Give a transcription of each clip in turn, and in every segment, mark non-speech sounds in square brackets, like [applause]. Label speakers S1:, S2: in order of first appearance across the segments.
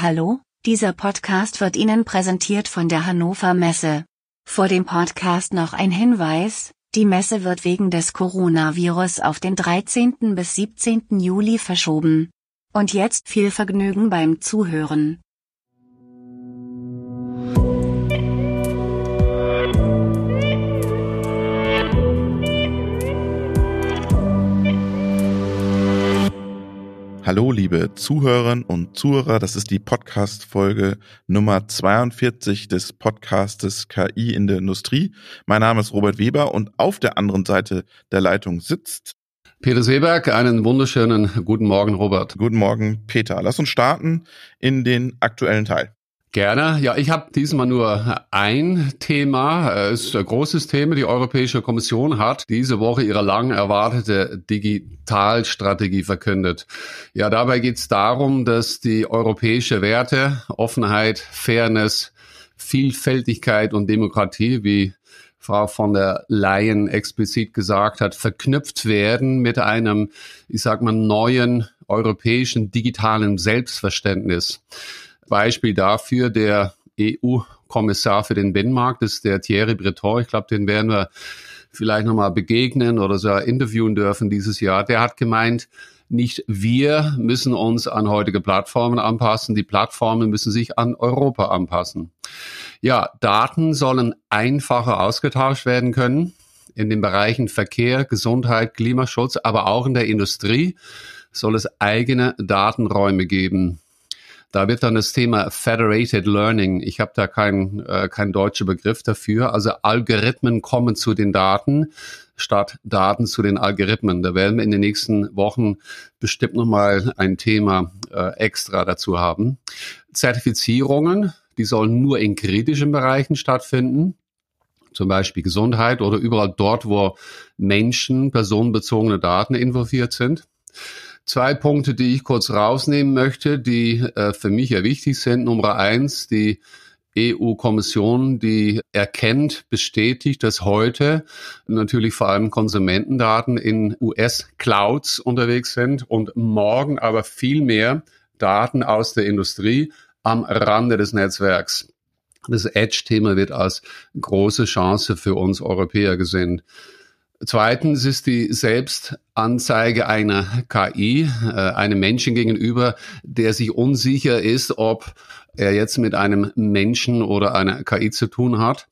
S1: Hallo, dieser Podcast wird Ihnen präsentiert von der Hannover Messe. Vor dem Podcast noch ein Hinweis, die Messe wird wegen des Coronavirus auf den 13. bis 17. Juli verschoben. Und jetzt viel Vergnügen beim Zuhören.
S2: Hallo, liebe Zuhörerinnen und Zuhörer. Das ist die Podcast-Folge Nummer 42 des Podcastes KI in der Industrie. Mein Name ist Robert Weber und auf der anderen Seite der Leitung sitzt
S3: Peter Seeberg, einen wunderschönen guten Morgen, Robert.
S2: Guten Morgen, Peter. Lass uns starten in den aktuellen Teil.
S3: Gerne. Ja, ich habe diesmal nur ein Thema. Es ist ein großes Thema. Die Europäische Kommission hat diese Woche ihre lang erwartete Digitalstrategie verkündet. Ja, dabei geht es darum, dass die europäische Werte, Offenheit, Fairness, Vielfältigkeit und Demokratie, wie Frau von der Leyen explizit gesagt hat, verknüpft werden mit einem, ich sag mal, neuen europäischen digitalen Selbstverständnis. Beispiel dafür der EU-Kommissar für den Binnenmarkt ist der Thierry Breton. Ich glaube, den werden wir vielleicht nochmal begegnen oder so interviewen dürfen dieses Jahr. Der hat gemeint, nicht wir müssen uns an heutige Plattformen anpassen, die Plattformen müssen sich an Europa anpassen. Ja, Daten sollen einfacher ausgetauscht werden können in den Bereichen Verkehr, Gesundheit, Klimaschutz, aber auch in der Industrie soll es eigene Datenräume geben. Da wird dann das Thema Federated Learning, ich habe da keinen äh, kein deutscher Begriff dafür, also Algorithmen kommen zu den Daten statt Daten zu den Algorithmen. Da werden wir in den nächsten Wochen bestimmt nochmal ein Thema äh, extra dazu haben. Zertifizierungen, die sollen nur in kritischen Bereichen stattfinden zum Beispiel Gesundheit oder überall dort, wo Menschen, personenbezogene Daten involviert sind. Zwei Punkte, die ich kurz rausnehmen möchte, die äh, für mich ja wichtig sind. Nummer eins, die EU-Kommission, die erkennt, bestätigt, dass heute natürlich vor allem Konsumentendaten in US-Clouds unterwegs sind und morgen aber viel mehr Daten aus der Industrie am Rande des Netzwerks. Das Edge-Thema wird als große Chance für uns Europäer gesehen. Zweitens ist die Selbstanzeige einer KI, äh, einem Menschen gegenüber, der sich unsicher ist, ob er jetzt mit einem Menschen oder einer KI zu tun hat.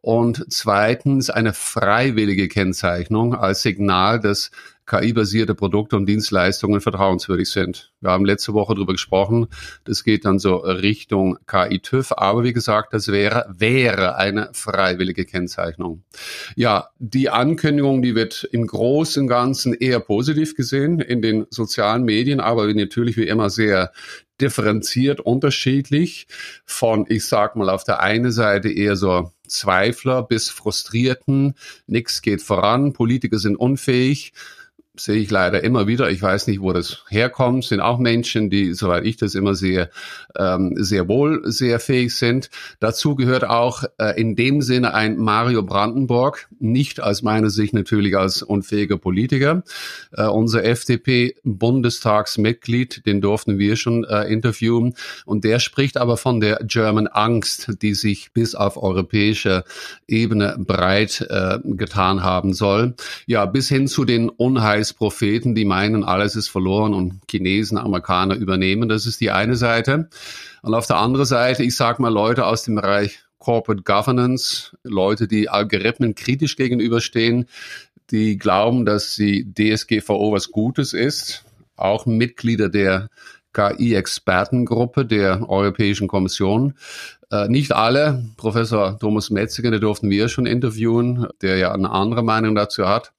S3: Und zweitens eine freiwillige Kennzeichnung als Signal, dass KI-basierte Produkte und Dienstleistungen vertrauenswürdig sind. Wir haben letzte Woche darüber gesprochen. Das geht dann so Richtung KI-TÜV. Aber wie gesagt, das wäre, wäre eine freiwillige Kennzeichnung. Ja, die Ankündigung, die wird im Großen und Ganzen eher positiv gesehen in den sozialen Medien, aber natürlich wie immer sehr differenziert, unterschiedlich von, ich sag mal, auf der einen Seite eher so Zweifler bis Frustrierten, nichts geht voran, Politiker sind unfähig, sehe ich leider immer wieder. Ich weiß nicht, wo das herkommt. Sind auch Menschen, die, soweit ich das immer sehe, ähm, sehr wohl sehr fähig sind. Dazu gehört auch äh, in dem Sinne ein Mario Brandenburg, nicht aus meiner Sicht natürlich als unfähiger Politiker. Äh, unser FDP-Bundestagsmitglied, den durften wir schon äh, interviewen. Und der spricht aber von der German Angst, die sich bis auf europäische Ebene breit äh, getan haben soll. Ja, bis hin zu den Unheils Propheten, die meinen, alles ist verloren und Chinesen, Amerikaner übernehmen. Das ist die eine Seite. Und auf der anderen Seite, ich sage mal, Leute aus dem Bereich Corporate Governance, Leute, die Algorithmen kritisch gegenüberstehen, die glauben, dass die DSGVO was Gutes ist, auch Mitglieder der KI-Expertengruppe der Europäischen Kommission. Äh, nicht alle, Professor Thomas Metziger, den durften wir schon interviewen, der ja eine andere Meinung dazu hat.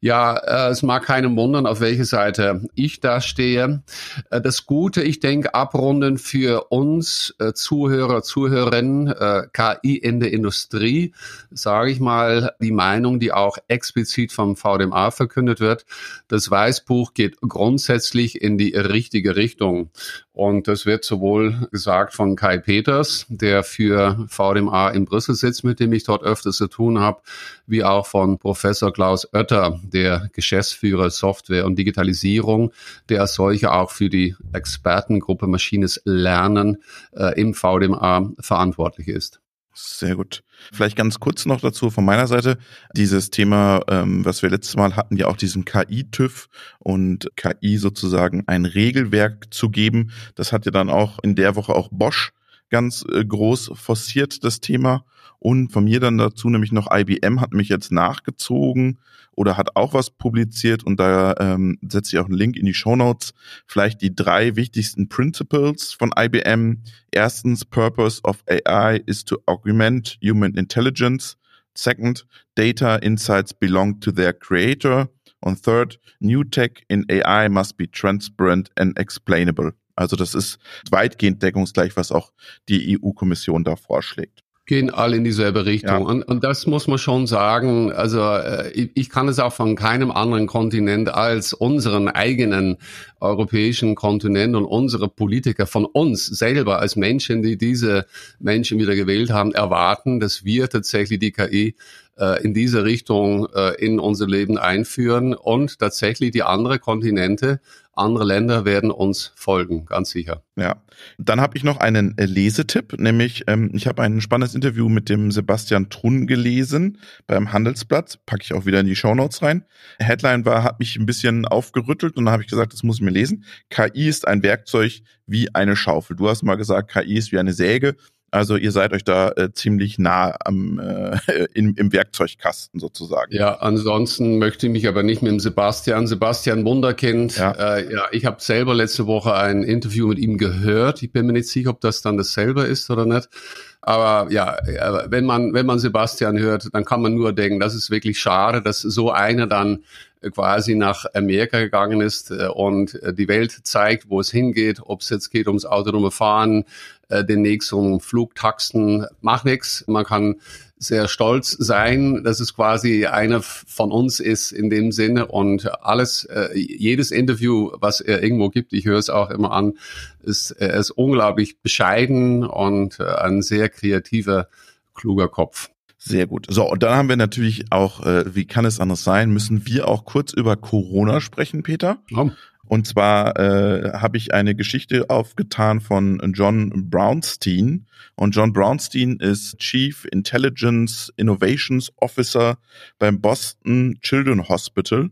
S3: Ja, äh, es mag keinen wundern, auf welche Seite ich da stehe. Äh, das Gute, ich denke, abrunden für uns äh, Zuhörer, Zuhörerinnen, äh, KI in der Industrie, sage ich mal, die Meinung, die auch explizit vom VDMA verkündet wird. Das Weißbuch geht grundsätzlich in die richtige Richtung. Und das wird sowohl gesagt von Kai Peters, der für VDMA in Brüssel sitzt, mit dem ich dort öfters zu tun habe, wie auch von Professor Klaus Oetter, der Geschäftsführer Software und Digitalisierung, der als solcher auch für die Expertengruppe Maschines Lernen äh, im VDMA verantwortlich ist.
S2: Sehr gut. Vielleicht ganz kurz noch dazu von meiner Seite. Dieses Thema, ähm, was wir letztes Mal hatten, ja auch diesen KI-TÜV und KI sozusagen ein Regelwerk zu geben. Das hat ja dann auch in der Woche auch Bosch ganz äh, groß forciert, das Thema. Und von mir dann dazu nämlich noch IBM hat mich jetzt nachgezogen oder hat auch was publiziert und da ähm, setze ich auch einen Link in die Show Notes. Vielleicht die drei wichtigsten Principles von IBM. Erstens, Purpose of AI is to augment human intelligence. Second, data insights belong to their creator. Und third, new tech in AI must be transparent and explainable. Also das ist weitgehend deckungsgleich, was auch die EU-Kommission da vorschlägt
S3: gehen alle in dieselbe Richtung. Ja. Und, und das muss man schon sagen. Also äh, ich, kann es auch von keinem anderen Kontinent als unseren eigenen europäischen Kontinent und unsere Politiker von uns selber als Menschen, die diese Menschen wieder gewählt haben, erwarten, dass wir tatsächlich die KI äh, in diese Richtung äh, in unser Leben einführen und tatsächlich die anderen Kontinente andere Länder werden uns folgen, ganz sicher.
S2: Ja, dann habe ich noch einen äh, Lesetipp, nämlich ähm, ich habe ein spannendes Interview mit dem Sebastian Trunn gelesen beim Handelsblatt, packe ich auch wieder in die Shownotes rein. Headline war, hat mich ein bisschen aufgerüttelt und dann habe ich gesagt, das muss ich mir lesen. KI ist ein Werkzeug wie eine Schaufel. Du hast mal gesagt, KI ist wie eine Säge. Also ihr seid euch da äh, ziemlich nah am, äh, [laughs] im, im Werkzeugkasten sozusagen.
S3: Ja, ansonsten möchte ich mich aber nicht mit dem Sebastian, Sebastian Wunderkind. Ja, äh, ja ich habe selber letzte Woche ein Interview mit ihm gehört. Ich bin mir nicht sicher, ob das dann dasselbe ist oder nicht. Aber ja, wenn man, wenn man Sebastian hört, dann kann man nur denken, das ist wirklich schade, dass so einer dann quasi nach Amerika gegangen ist äh, und äh, die Welt zeigt, wo es hingeht, ob es jetzt geht ums autonome Fahren, äh, demnächst um Flugtaxen, macht nichts. Man kann sehr stolz sein, dass es quasi einer von uns ist in dem Sinne und alles, äh, jedes Interview, was er irgendwo gibt, ich höre es auch immer an, ist, er ist unglaublich bescheiden und äh, ein sehr kreativer, kluger Kopf.
S2: Sehr gut. So, und dann haben wir natürlich auch, äh, wie kann es anders sein, müssen wir auch kurz über Corona sprechen, Peter. Oh. Und zwar äh, habe ich eine Geschichte aufgetan von John Brownstein. Und John Brownstein ist Chief Intelligence Innovations Officer beim Boston Children Hospital,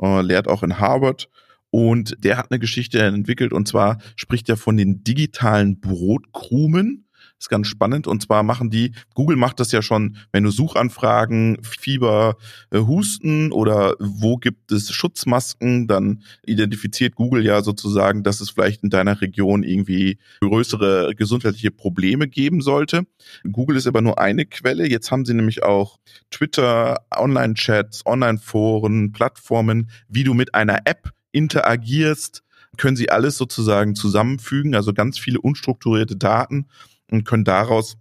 S2: äh, lehrt auch in Harvard. Und der hat eine Geschichte entwickelt und zwar spricht er von den digitalen Brotkrumen ist ganz spannend. Und zwar machen die, Google macht das ja schon, wenn du Suchanfragen, Fieber, äh, Husten oder wo gibt es Schutzmasken, dann identifiziert Google ja sozusagen, dass es vielleicht in deiner Region irgendwie größere gesundheitliche Probleme geben sollte. Google ist aber nur eine Quelle. Jetzt haben sie nämlich auch Twitter, Online-Chats, Online-Foren, Plattformen, wie du mit einer App interagierst, können sie alles sozusagen zusammenfügen, also ganz viele unstrukturierte Daten und können daraus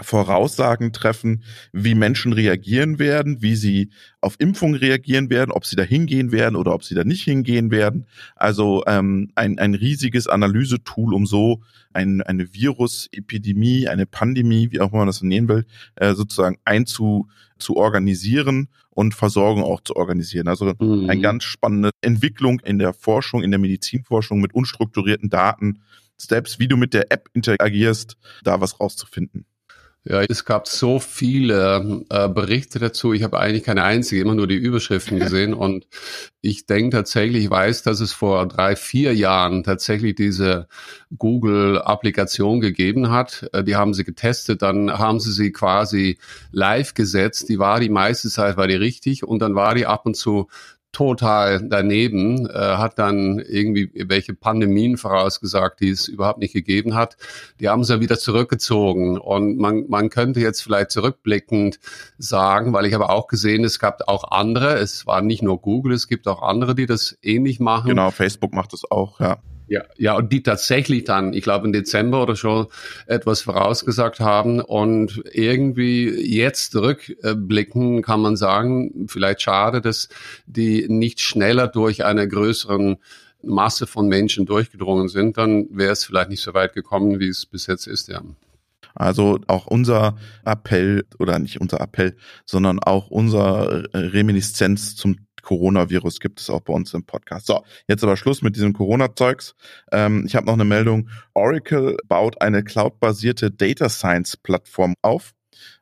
S2: Voraussagen treffen, wie Menschen reagieren werden, wie sie auf Impfung reagieren werden, ob sie da hingehen werden oder ob sie da nicht hingehen werden. Also ähm, ein, ein riesiges Analysetool, um so ein, eine Virusepidemie, eine Pandemie, wie auch immer man das nennen will, äh, sozusagen einzu zu organisieren und Versorgung auch zu organisieren. Also mhm. eine ganz spannende Entwicklung in der Forschung, in der Medizinforschung mit unstrukturierten Daten Steps, wie du mit der App interagierst, da was rauszufinden.
S3: Ja, es gab so viele äh, Berichte dazu. Ich habe eigentlich keine einzige, immer nur die Überschriften [laughs] gesehen. Und ich denke tatsächlich, ich weiß, dass es vor drei, vier Jahren tatsächlich diese Google-Applikation gegeben hat. Äh, die haben sie getestet, dann haben sie sie quasi live gesetzt. Die war die meiste Zeit war die richtig und dann war die ab und zu total daneben, äh, hat dann irgendwie welche Pandemien vorausgesagt, die es überhaupt nicht gegeben hat. Die haben sie ja wieder zurückgezogen und man, man könnte jetzt vielleicht zurückblickend sagen, weil ich habe auch gesehen, es gab auch andere, es war nicht nur Google, es gibt auch andere, die das ähnlich machen.
S2: Genau, Facebook macht das auch, ja.
S3: Ja, ja, und die tatsächlich dann, ich glaube im Dezember oder schon etwas vorausgesagt haben und irgendwie jetzt zurückblicken kann man sagen, vielleicht schade, dass die nicht schneller durch eine größeren Masse von Menschen durchgedrungen sind, dann wäre es vielleicht nicht so weit gekommen, wie es bis jetzt ist, ja.
S2: Also auch unser Appell oder nicht unser Appell, sondern auch unser Reminiszenz zum Coronavirus gibt es auch bei uns im Podcast. So, jetzt aber Schluss mit diesem Corona-Zeugs. Ähm, ich habe noch eine Meldung. Oracle baut eine cloudbasierte Data Science-Plattform auf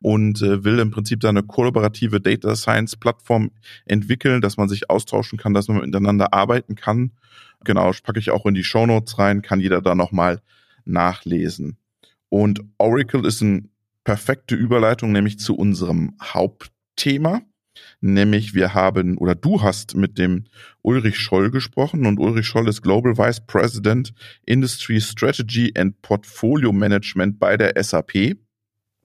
S2: und äh, will im Prinzip da eine kollaborative Data Science Plattform entwickeln, dass man sich austauschen kann, dass man miteinander arbeiten kann. Genau, packe ich auch in die Show Notes rein, kann jeder da nochmal nachlesen. Und Oracle ist eine perfekte Überleitung, nämlich zu unserem Hauptthema. Nämlich wir haben oder du hast mit dem Ulrich Scholl gesprochen und Ulrich Scholl ist Global Vice President Industry Strategy and Portfolio Management bei der SAP.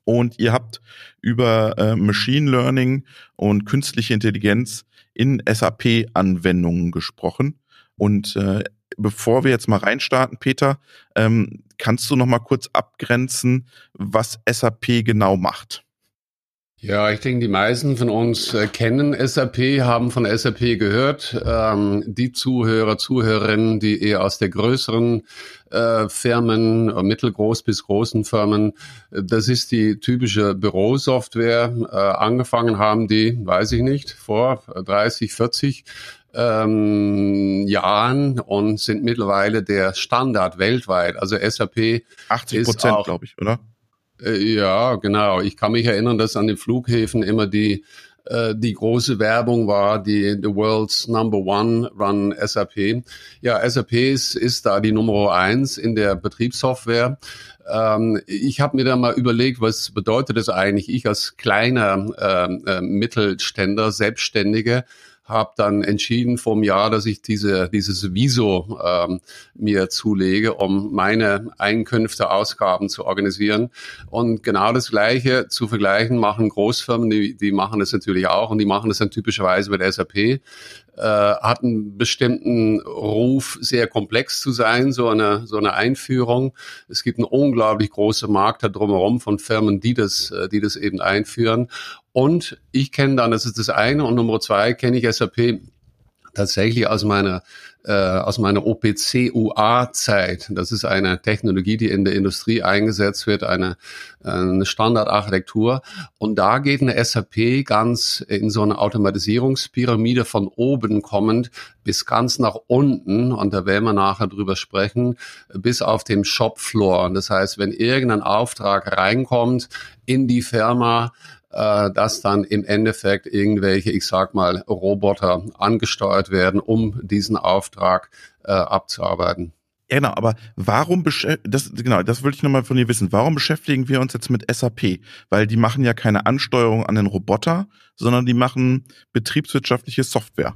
S2: Und ihr habt über äh, Machine Learning und künstliche Intelligenz in SAP-Anwendungen gesprochen. Und äh, bevor wir jetzt mal reinstarten, Peter, ähm, kannst du noch mal kurz abgrenzen, was SAP genau macht?
S3: Ja, ich denke, die meisten von uns äh, kennen SAP, haben von SAP gehört. Ähm, die Zuhörer, Zuhörerinnen, die eher aus der größeren äh, Firmen, äh, mittelgroß bis großen Firmen, äh, das ist die typische Bürosoftware. Äh, angefangen haben die, weiß ich nicht, vor 30, 40 ähm, Jahren und sind mittlerweile der Standard weltweit. Also SAP
S2: 80 Prozent, glaube ich, oder?
S3: Äh, ja, genau. Ich kann mich erinnern, dass an den Flughäfen immer die äh, die große Werbung war, die The World's Number One Run SAP. Ja, SAP ist, ist da die Nummer eins in der Betriebssoftware. Ähm, ich habe mir da mal überlegt, was bedeutet das eigentlich? Ich als kleiner äh, äh, Mittelständler, Selbstständige, habe dann entschieden vor einem Jahr, dass ich diese, dieses Viso ähm, mir zulege, um meine Einkünfte, Ausgaben zu organisieren. Und genau das Gleiche zu vergleichen machen Großfirmen, die, die machen das natürlich auch und die machen das dann typischerweise mit SAP äh, hat einen bestimmten Ruf, sehr komplex zu sein, so eine, so eine Einführung. Es gibt einen unglaublich großen Markt da drumherum von Firmen, die das, äh, die das eben einführen. Und ich kenne dann, das ist das eine, und Nummer zwei kenne ich SAP tatsächlich aus meiner äh, aus meiner OPC-UA-Zeit. Das ist eine Technologie, die in der Industrie eingesetzt wird, eine, eine Standardarchitektur. Und da geht eine SAP ganz in so eine Automatisierungspyramide von oben kommend bis ganz nach unten. Und da werden wir nachher drüber sprechen, bis auf dem Shopfloor. Das heißt, wenn irgendein Auftrag reinkommt in die Firma, äh, dass dann im Endeffekt irgendwelche, ich sag mal, Roboter angesteuert werden, um diesen Auftrag äh, abzuarbeiten.
S2: Ja, genau, aber warum das genau, das wollte ich nochmal von dir wissen. Warum beschäftigen wir uns jetzt mit SAP? Weil die machen ja keine Ansteuerung an den Roboter, sondern die machen betriebswirtschaftliche Software.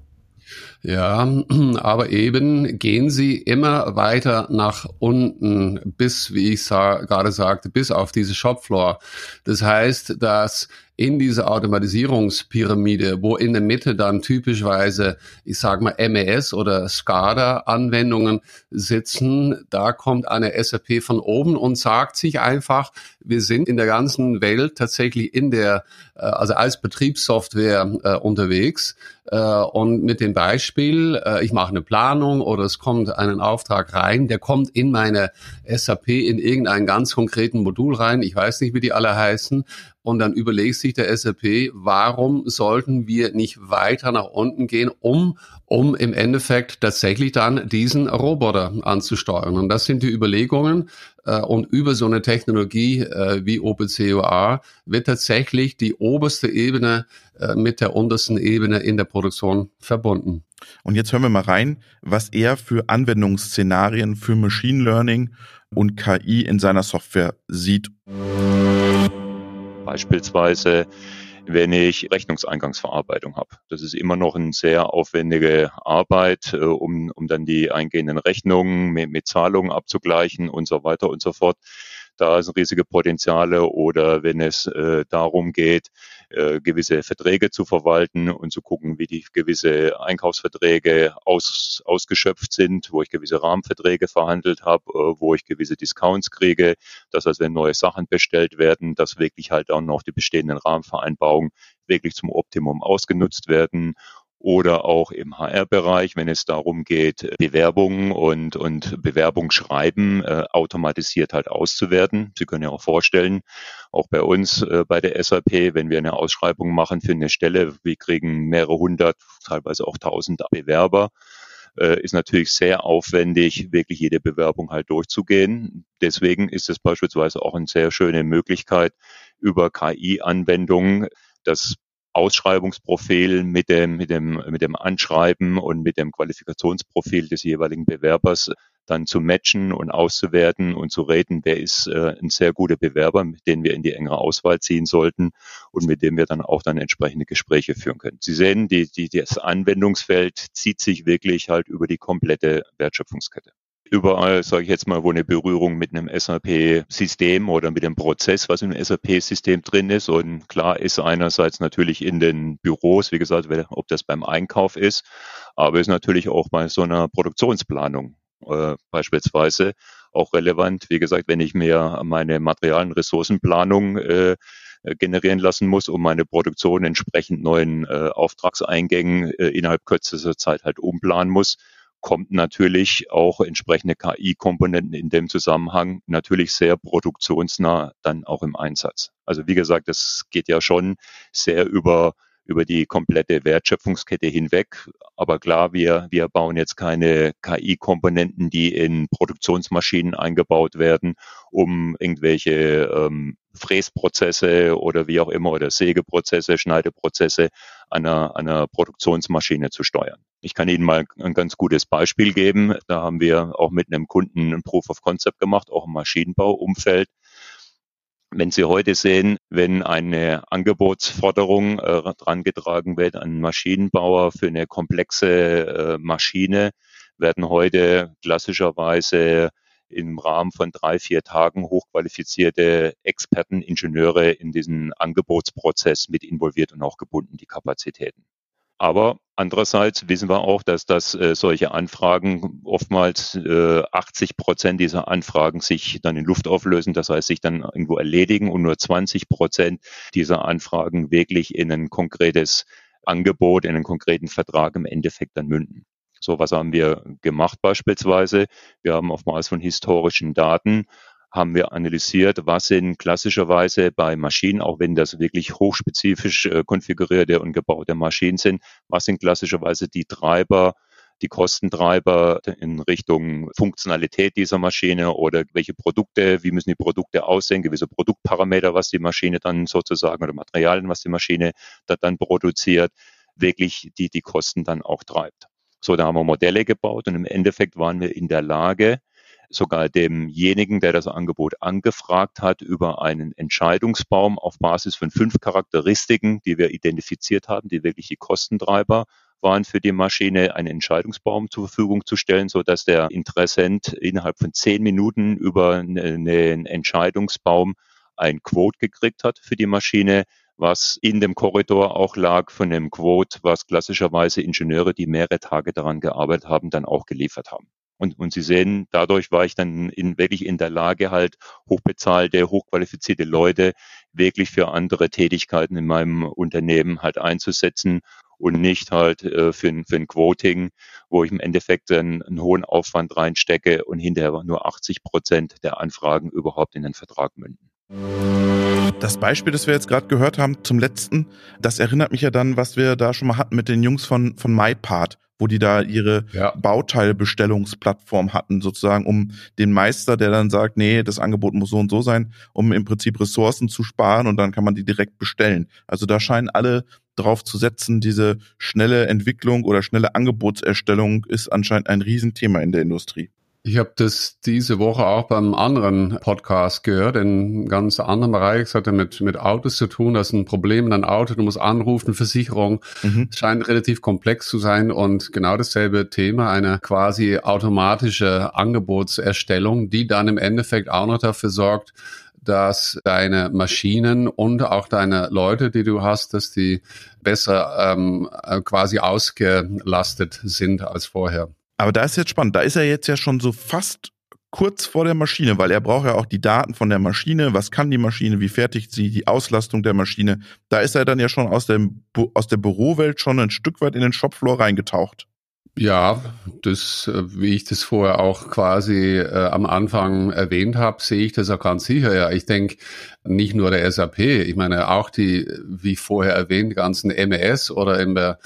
S3: Ja, [clears throat] aber eben gehen sie immer weiter nach unten bis, wie ich sa gerade sagte, bis auf diese Shopfloor. Das heißt, dass in dieser Automatisierungspyramide, wo in der Mitte dann typischweise, ich sage mal, MES oder SCADA-Anwendungen sitzen, da kommt eine SAP von oben und sagt sich einfach, wir sind in der ganzen Welt tatsächlich in der, äh, also als Betriebssoftware äh, unterwegs. Äh, und mit dem Beispiel, äh, ich mache eine Planung oder es kommt einen Auftrag rein, der kommt in meine SAP in irgendeinen ganz konkreten Modul rein. Ich weiß nicht, wie die alle heißen. Und dann überlegt sich der SAP, warum sollten wir nicht weiter nach unten gehen, um, um im Endeffekt tatsächlich dann diesen Roboter anzusteuern. Und das sind die Überlegungen. Äh, und über so eine Technologie äh, wie OpenCOA wird tatsächlich die oberste Ebene äh, mit der untersten Ebene in der Produktion verbunden.
S2: Und jetzt hören wir mal rein, was er für Anwendungsszenarien für Machine Learning und KI in seiner Software sieht.
S4: Beispielsweise, wenn ich Rechnungseingangsverarbeitung habe. Das ist immer noch eine sehr aufwendige Arbeit, äh, um, um dann die eingehenden Rechnungen mit, mit Zahlungen abzugleichen und so weiter und so fort. Da sind riesige Potenziale oder wenn es äh, darum geht, äh, gewisse Verträge zu verwalten und zu gucken, wie die gewisse Einkaufsverträge aus, ausgeschöpft sind, wo ich gewisse Rahmenverträge verhandelt habe, äh, wo ich gewisse Discounts kriege, dass also wenn neue Sachen bestellt werden, dass wirklich halt auch noch die bestehenden Rahmenvereinbarungen wirklich zum Optimum ausgenutzt werden oder auch im HR-Bereich, wenn es darum geht, Bewerbungen und, und Bewerbungsschreiben äh, automatisiert halt auszuwerten. Sie können ja auch vorstellen, auch bei uns äh, bei der SAP, wenn wir eine Ausschreibung machen für eine Stelle, wir kriegen mehrere hundert, teilweise auch tausend Bewerber äh, ist natürlich sehr aufwendig, wirklich jede Bewerbung halt durchzugehen. Deswegen ist es beispielsweise auch eine sehr schöne Möglichkeit, über KI-Anwendungen das Ausschreibungsprofil mit dem, mit dem, mit dem Anschreiben und mit dem Qualifikationsprofil des jeweiligen Bewerbers dann zu matchen und auszuwerten und zu reden, wer ist äh, ein sehr guter Bewerber, mit dem wir in die engere Auswahl ziehen sollten und mit dem wir dann auch dann entsprechende Gespräche führen können. Sie sehen, die, die, das Anwendungsfeld zieht sich wirklich halt über die komplette Wertschöpfungskette überall, sage ich jetzt mal, wo eine Berührung mit einem SAP-System oder mit dem Prozess, was im SAP-System drin ist. Und klar ist einerseits natürlich in den Büros, wie gesagt, ob das beim Einkauf ist, aber ist natürlich auch bei so einer Produktionsplanung äh, beispielsweise auch relevant. Wie gesagt, wenn ich mir meine Materialien Ressourcenplanung äh, generieren lassen muss, um meine Produktion entsprechend neuen äh, Auftragseingängen äh, innerhalb kürzester Zeit halt umplanen muss, kommt natürlich auch entsprechende KI-Komponenten in dem Zusammenhang natürlich sehr produktionsnah dann auch im Einsatz. Also wie gesagt, das geht ja schon sehr über über die komplette Wertschöpfungskette hinweg. Aber klar, wir, wir bauen jetzt keine KI-Komponenten, die in Produktionsmaschinen eingebaut werden, um irgendwelche ähm, Fräsprozesse oder wie auch immer oder Sägeprozesse, Schneideprozesse einer, einer Produktionsmaschine zu steuern. Ich kann Ihnen mal ein ganz gutes Beispiel geben. Da haben wir auch mit einem Kunden ein Proof of Concept gemacht, auch im Maschinenbauumfeld. Wenn Sie heute sehen, wenn eine Angebotsforderung äh, drangetragen wird an einen Maschinenbauer für eine komplexe äh, Maschine, werden heute klassischerweise im Rahmen von drei, vier Tagen hochqualifizierte Experten, Ingenieure in diesen Angebotsprozess mit involviert und auch gebunden, die Kapazitäten. Aber andererseits wissen wir auch, dass das äh, solche Anfragen oftmals äh, 80 Prozent dieser Anfragen sich dann in Luft auflösen, das heißt sich dann irgendwo erledigen und nur 20 Prozent dieser Anfragen wirklich in ein konkretes Angebot, in einen konkreten Vertrag im Endeffekt dann münden. So was haben wir gemacht beispielsweise. Wir haben auf Basis von historischen Daten haben wir analysiert, was sind klassischerweise bei Maschinen, auch wenn das wirklich hochspezifisch äh, konfigurierte und gebaute Maschinen sind, was sind klassischerweise die Treiber, die Kostentreiber in Richtung Funktionalität dieser Maschine oder welche Produkte, wie müssen die Produkte aussehen, gewisse Produktparameter, was die Maschine dann sozusagen oder Materialien, was die Maschine da dann produziert, wirklich die die Kosten dann auch treibt. So, da haben wir Modelle gebaut und im Endeffekt waren wir in der Lage, sogar demjenigen, der das Angebot angefragt hat, über einen Entscheidungsbaum auf Basis von fünf Charakteristiken, die wir identifiziert haben, die wirklich die Kostentreiber waren für die Maschine, einen Entscheidungsbaum zur Verfügung zu stellen, so dass der Interessent innerhalb von zehn Minuten über einen Entscheidungsbaum ein Quote gekriegt hat für die Maschine, was in dem Korridor auch lag von dem Quote, was klassischerweise Ingenieure, die mehrere Tage daran gearbeitet haben, dann auch geliefert haben. Und, und Sie sehen, dadurch war ich dann in, wirklich in der Lage, halt hochbezahlte, hochqualifizierte Leute wirklich für andere Tätigkeiten in meinem Unternehmen halt einzusetzen und nicht halt äh, für, ein, für ein Quoting, wo ich im Endeffekt einen, einen hohen Aufwand reinstecke und hinterher nur 80 Prozent der Anfragen überhaupt in den Vertrag münden.
S2: Das Beispiel, das wir jetzt gerade gehört haben zum letzten, das erinnert mich ja dann, was wir da schon mal hatten mit den Jungs von, von MyPart, wo die da ihre ja. Bauteilbestellungsplattform hatten, sozusagen, um den Meister, der dann sagt, nee, das Angebot muss so und so sein, um im Prinzip Ressourcen zu sparen und dann kann man die direkt bestellen. Also da scheinen alle drauf zu setzen, diese schnelle Entwicklung oder schnelle Angebotserstellung ist anscheinend ein Riesenthema in der Industrie.
S3: Ich habe das diese Woche auch beim anderen Podcast gehört, in einem ganz anderen Bereich. Es hatte mit, mit Autos zu tun. Das ist ein Problem in einem Auto. Du musst anrufen, Versicherung. Mhm. Es scheint relativ komplex zu sein und genau dasselbe Thema, eine quasi automatische Angebotserstellung, die dann im Endeffekt auch noch dafür sorgt, dass deine Maschinen und auch deine Leute, die du hast, dass die besser ähm, äh, quasi ausgelastet sind als vorher.
S2: Aber da ist jetzt spannend. Da ist er jetzt ja schon so fast kurz vor der Maschine, weil er braucht ja auch die Daten von der Maschine, was kann die Maschine, wie fertigt sie, die Auslastung der Maschine. Da ist er dann ja schon aus, dem, aus der Bürowelt schon ein Stück weit in den Shopfloor reingetaucht.
S3: Ja, das, äh, wie ich das vorher auch quasi äh, am Anfang erwähnt habe, sehe ich das auch ganz sicher. Ja, ich denke, nicht nur der SAP, ich meine auch die, wie vorher erwähnt, ganzen MES oder in der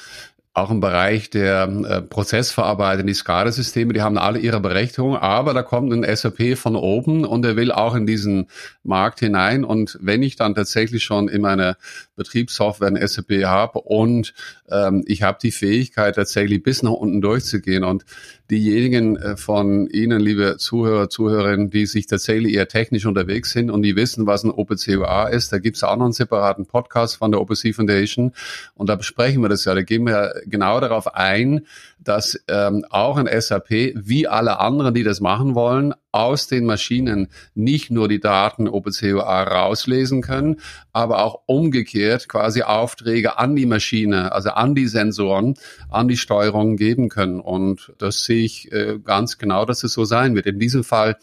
S3: auch im Bereich der äh, Prozessverarbeitung, die SCADA-Systeme, die haben alle ihre Berechtigung, aber da kommt ein SAP von oben und er will auch in diesen Markt hinein. Und wenn ich dann tatsächlich schon in meiner Betriebssoftware ein SAP habe und ähm, ich habe die Fähigkeit, tatsächlich bis nach unten durchzugehen. Und diejenigen äh, von Ihnen, liebe Zuhörer, Zuhörerinnen, die sich tatsächlich eher technisch unterwegs sind und die wissen, was ein OPCUA ist, da gibt es auch noch einen separaten Podcast von der OPC Foundation. Und da besprechen wir das ja, da gehen wir genau darauf ein, dass ähm, auch ein SAP, wie alle anderen, die das machen wollen, aus den Maschinen nicht nur die Daten OpenCOA rauslesen können, aber auch umgekehrt quasi Aufträge an die Maschine, also an die Sensoren, an die Steuerung geben können. Und das sehe ich äh, ganz genau, dass es so sein wird. In diesem Fall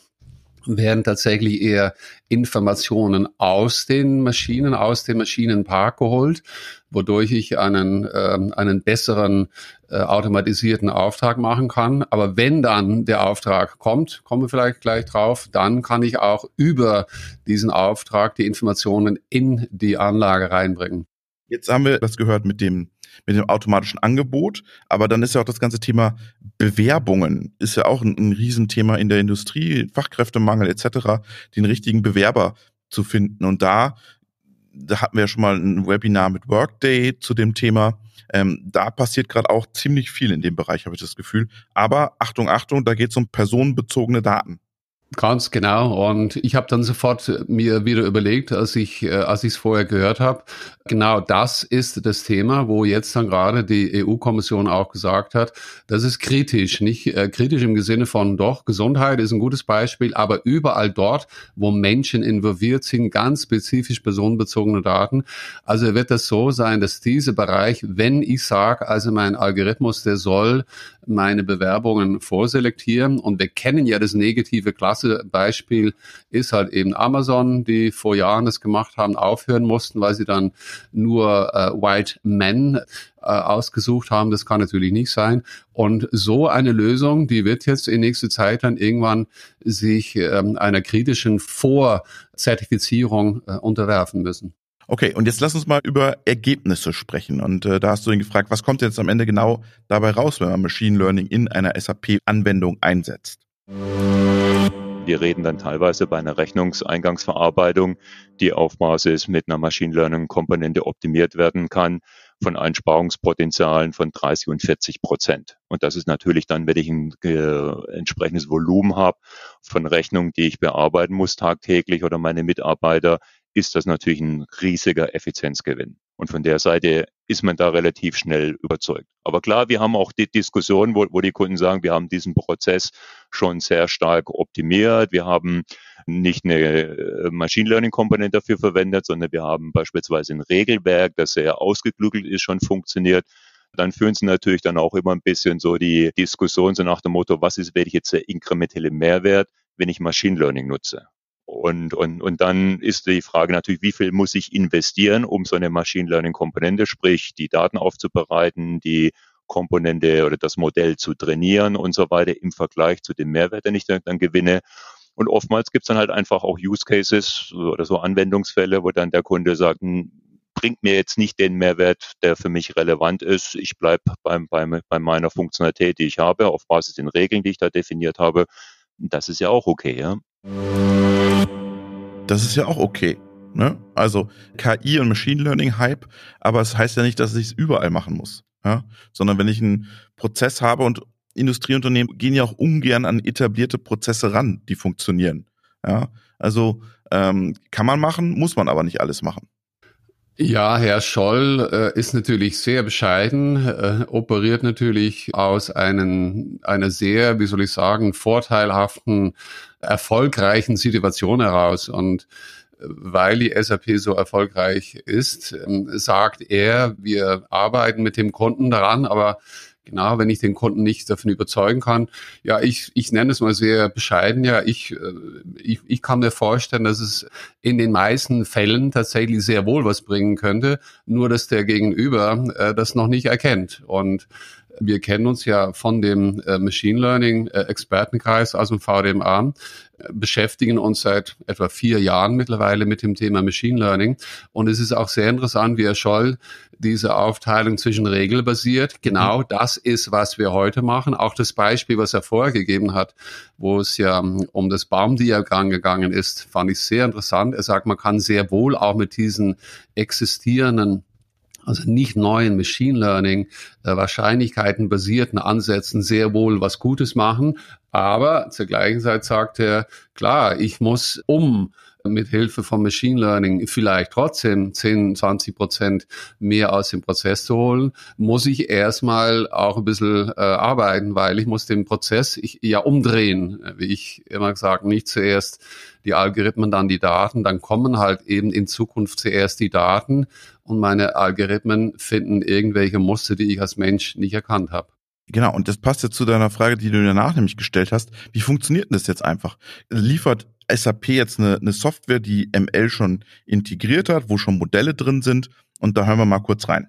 S3: werden tatsächlich eher Informationen aus den Maschinen, aus dem Maschinenpark geholt, wodurch ich einen, äh, einen besseren äh, automatisierten Auftrag machen kann. Aber wenn dann der Auftrag kommt, kommen wir vielleicht gleich drauf, dann kann ich auch über diesen Auftrag die Informationen in die Anlage reinbringen.
S2: Jetzt haben wir das gehört mit dem mit dem automatischen Angebot. Aber dann ist ja auch das ganze Thema Bewerbungen, ist ja auch ein, ein Riesenthema in der Industrie, Fachkräftemangel etc., den richtigen Bewerber zu finden. Und da, da hatten wir ja schon mal ein Webinar mit Workday zu dem Thema. Ähm, da passiert gerade auch ziemlich viel in dem Bereich, habe ich das Gefühl. Aber Achtung, Achtung, da geht es um personenbezogene Daten.
S3: Ganz genau. Und ich habe dann sofort mir wieder überlegt, als ich äh, als ich es vorher gehört habe, genau das ist das Thema, wo jetzt dann gerade die EU-Kommission auch gesagt hat, das ist kritisch, nicht äh, kritisch im Sinne von doch Gesundheit ist ein gutes Beispiel, aber überall dort, wo Menschen involviert sind, ganz spezifisch personenbezogene Daten. Also wird das so sein, dass dieser Bereich, wenn ich sage, also mein Algorithmus, der soll meine Bewerbungen vorselektieren und wir kennen ja das negative Klasse klasse Beispiel ist halt eben Amazon, die vor Jahren das gemacht haben, aufhören mussten, weil sie dann nur äh, White Men äh, ausgesucht haben. Das kann natürlich nicht sein. Und so eine Lösung, die wird jetzt in nächster Zeit dann irgendwann sich ähm, einer kritischen Vorzertifizierung äh, unterwerfen müssen.
S2: Okay, und jetzt lass uns mal über Ergebnisse sprechen. Und äh, da hast du ihn gefragt, was kommt jetzt am Ende genau dabei raus, wenn man Machine Learning in einer SAP-Anwendung einsetzt?
S4: Wir reden dann teilweise bei einer Rechnungseingangsverarbeitung, die auf Basis mit einer Machine Learning Komponente optimiert werden kann, von Einsparungspotenzialen von 30 und 40 Prozent. Und das ist natürlich dann, wenn ich ein äh, entsprechendes Volumen habe von Rechnungen, die ich bearbeiten muss tagtäglich oder meine Mitarbeiter, ist das natürlich ein riesiger Effizienzgewinn. Und von der Seite ist man da relativ schnell überzeugt. Aber klar, wir haben auch die Diskussion, wo, wo die Kunden sagen, wir haben diesen Prozess schon sehr stark optimiert. Wir haben nicht eine äh, Machine Learning Komponente dafür verwendet, sondern wir haben beispielsweise ein Regelwerk, das sehr ausgeklügelt ist, schon funktioniert. Dann führen sie natürlich dann auch immer ein bisschen so die Diskussion so nach dem Motto, was ist, jetzt der inkrementelle Mehrwert, wenn ich Machine Learning nutze? Und, und, und dann ist die Frage natürlich, wie viel muss ich investieren, um so eine Machine Learning Komponente, sprich die Daten aufzubereiten, die Komponente oder das Modell zu trainieren und so weiter im Vergleich zu dem Mehrwert, den ich dann, dann gewinne. Und oftmals gibt es dann halt einfach auch Use Cases oder so Anwendungsfälle, wo dann der Kunde sagt, hm, bringt mir jetzt nicht den Mehrwert, der für mich relevant ist. Ich bleibe beim, beim, bei meiner Funktionalität, die ich habe, auf Basis den Regeln, die ich da definiert habe. Das ist ja auch okay, ja.
S2: Das ist ja auch okay. Ne? Also KI und Machine Learning Hype, aber es heißt ja nicht, dass ich es überall machen muss. Ja? Sondern wenn ich einen Prozess habe und Industrieunternehmen gehen ja auch ungern an etablierte Prozesse ran, die funktionieren. Ja? Also ähm, kann man machen, muss man aber nicht alles machen.
S3: Ja, Herr Scholl äh, ist natürlich sehr bescheiden, äh, operiert natürlich aus einen, einer sehr, wie soll ich sagen, vorteilhaften, erfolgreichen Situation heraus. Und äh, weil die SAP so erfolgreich ist, ähm, sagt er, wir arbeiten mit dem Kunden daran, aber Genau, wenn ich den Kunden nicht davon überzeugen kann. Ja, ich, ich nenne es mal sehr bescheiden. Ja, ich, äh, ich, ich kann mir vorstellen, dass es in den meisten Fällen tatsächlich sehr wohl was bringen könnte, nur dass der Gegenüber äh, das noch nicht erkennt. Und wir kennen uns ja von dem äh, Machine Learning äh, Expertenkreis aus dem VDMA, äh, beschäftigen uns seit etwa vier Jahren mittlerweile mit dem Thema Machine Learning. Und es ist auch sehr interessant, wie Herr Scholl diese Aufteilung zwischen regelbasiert. Genau mhm. das ist, was wir heute machen. Auch das Beispiel, was er vorher gegeben hat, wo es ja ähm, um das Baumdiagramm gegangen ist, fand ich sehr interessant. Er sagt, man kann sehr wohl auch mit diesen existierenden also nicht neuen Machine Learning, äh, Wahrscheinlichkeiten basierten Ansätzen sehr wohl was Gutes machen. Aber zur gleichen Zeit sagt er, klar, ich muss um mit Hilfe von Machine Learning vielleicht trotzdem 10, 20 Prozent mehr aus dem Prozess zu holen, muss ich erstmal auch ein bisschen äh, arbeiten, weil ich muss den Prozess ich, ja umdrehen, wie ich immer gesagt, nicht zuerst die Algorithmen, dann die Daten, dann kommen halt eben in Zukunft zuerst die Daten und meine Algorithmen finden irgendwelche Muster, die ich als Mensch nicht erkannt habe.
S2: Genau, und das passt jetzt zu deiner Frage, die du danach nämlich gestellt hast. Wie funktioniert denn das jetzt einfach? Liefert SAP jetzt eine, eine Software, die ML schon integriert hat, wo schon Modelle drin sind? Und da hören wir mal kurz rein.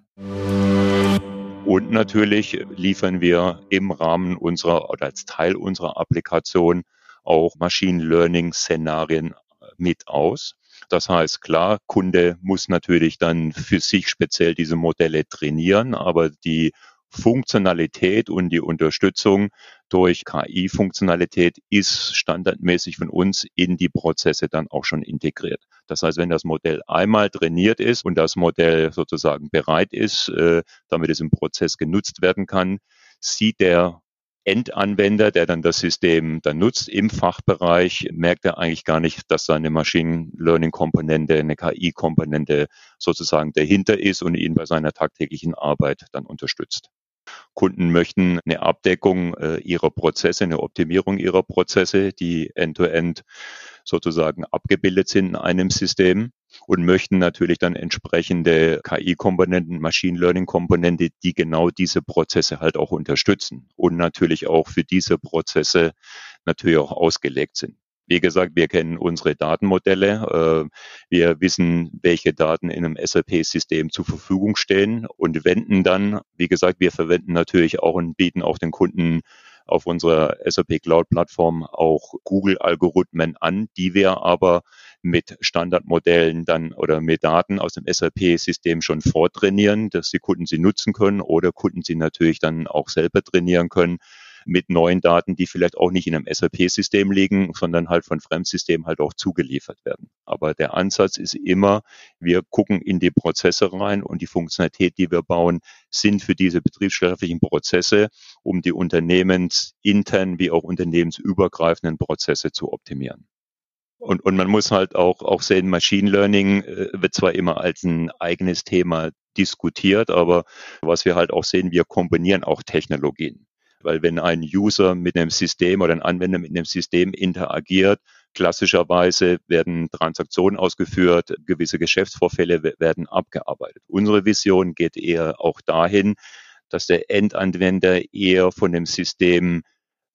S4: Und natürlich liefern wir im Rahmen unserer oder als Teil unserer Applikation auch Machine Learning Szenarien mit aus. Das heißt, klar, Kunde muss natürlich dann für sich speziell diese Modelle trainieren, aber die Funktionalität und die Unterstützung durch KI-Funktionalität ist standardmäßig von uns in die Prozesse dann auch schon integriert. Das heißt, wenn das Modell einmal trainiert ist und das Modell sozusagen bereit ist, äh, damit es im Prozess genutzt werden kann, sieht der Endanwender, der dann das System dann nutzt im Fachbereich, merkt er eigentlich gar nicht, dass seine Machine Learning Komponente, eine KI-Komponente sozusagen dahinter ist und ihn bei seiner tagtäglichen Arbeit dann unterstützt. Kunden möchten eine Abdeckung äh, ihrer Prozesse, eine Optimierung ihrer Prozesse, die end-to-end -End sozusagen abgebildet sind in einem System und möchten natürlich dann entsprechende KI-Komponenten, Machine Learning-Komponente, die genau diese Prozesse halt auch unterstützen und natürlich auch für diese Prozesse natürlich auch ausgelegt sind. Wie gesagt, wir kennen unsere Datenmodelle. Äh, wir wissen, welche Daten in einem SAP-System zur Verfügung stehen und wenden dann, wie gesagt, wir verwenden natürlich auch und bieten auch den Kunden auf unserer SAP Cloud Plattform auch Google Algorithmen an, die wir aber mit Standardmodellen dann oder mit Daten aus dem SAP-System schon vortrainieren, dass die Kunden sie nutzen können oder Kunden sie natürlich dann auch selber trainieren können mit neuen Daten, die vielleicht auch nicht in einem SAP-System liegen, sondern halt von Fremdsystemen halt auch zugeliefert werden. Aber der Ansatz ist immer, wir gucken in die Prozesse rein und die Funktionalität, die wir bauen, sind für diese betriebswirtschaftlichen Prozesse, um die unternehmensinternen wie auch unternehmensübergreifenden Prozesse zu optimieren. Und, und man muss halt auch, auch sehen, Machine Learning äh, wird zwar immer als ein eigenes Thema diskutiert, aber was wir halt auch sehen, wir kombinieren auch Technologien. Weil wenn ein User mit einem System oder ein Anwender mit einem System interagiert, klassischerweise werden Transaktionen ausgeführt, gewisse Geschäftsvorfälle werden abgearbeitet. Unsere Vision geht eher auch dahin, dass der Endanwender eher von dem System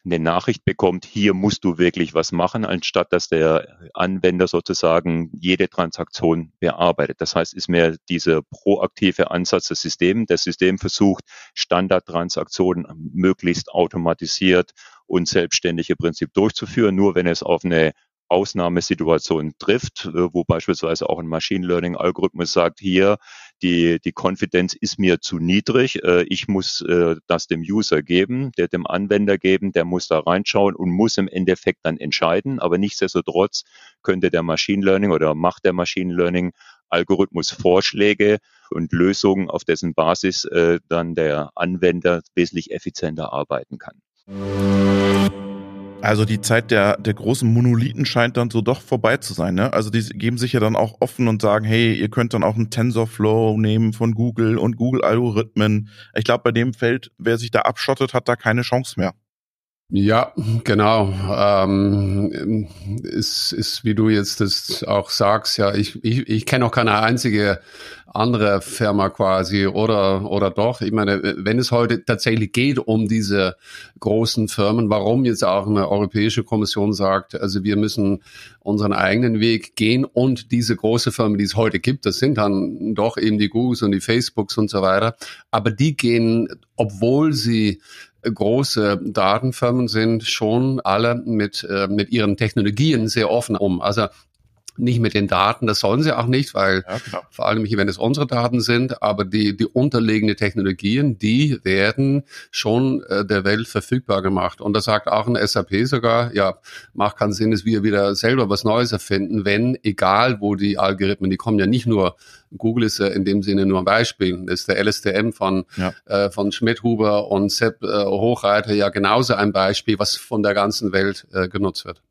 S4: eine Nachricht bekommt, hier musst du wirklich was machen, anstatt dass der Anwender sozusagen jede Transaktion bearbeitet. Das heißt, ist mehr dieser proaktive Ansatz des Systems. Das System versucht, Standardtransaktionen möglichst automatisiert und selbstständig im Prinzip durchzuführen. Nur wenn es auf eine Ausnahmesituation trifft, wo beispielsweise auch ein Machine Learning Algorithmus sagt, hier, die, die Konfidenz ist mir zu niedrig, äh, ich muss äh, das dem User geben, der dem Anwender geben, der muss da reinschauen und muss im Endeffekt dann entscheiden, aber nichtsdestotrotz könnte der Machine Learning oder macht der Machine Learning Algorithmus Vorschläge und Lösungen, auf dessen Basis dann der Anwender wesentlich effizienter arbeiten kann.
S2: Also die Zeit der, der großen Monolithen scheint dann so doch vorbei zu sein. Ne? Also die geben sich ja dann auch offen und sagen, hey, ihr könnt dann auch einen TensorFlow nehmen von Google und Google-Algorithmen. Ich glaube, bei dem Feld, wer sich da abschottet, hat da keine Chance mehr.
S3: Ja, genau. Ähm, ist, ist, wie du jetzt das auch sagst, ja, ich, ich, ich kenne auch keine einzige andere Firma quasi oder, oder doch. Ich meine, wenn es heute tatsächlich geht um diese großen Firmen, warum jetzt auch eine Europäische Kommission sagt, also wir müssen unseren eigenen Weg gehen und diese große Firmen, die es heute gibt, das sind dann doch eben die Googles und die Facebooks und so weiter, aber die gehen, obwohl sie große Datenfirmen sind schon alle mit, äh, mit ihren Technologien sehr offen um. Also nicht mit den Daten, das sollen sie auch nicht, weil ja, vor allem hier, wenn es unsere Daten sind, aber die, die unterliegende Technologien, die werden schon äh, der Welt verfügbar gemacht. Und da sagt auch ein SAP sogar, ja, macht keinen Sinn, dass wir wieder selber was Neues erfinden, wenn, egal wo die Algorithmen, die kommen ja nicht nur, Google ist ja in dem Sinne nur ein Beispiel, das ist der LSTM von, ja. äh, von Schmidt, Huber und Sepp äh, Hochreiter ja genauso ein Beispiel, was von der ganzen Welt äh, genutzt wird.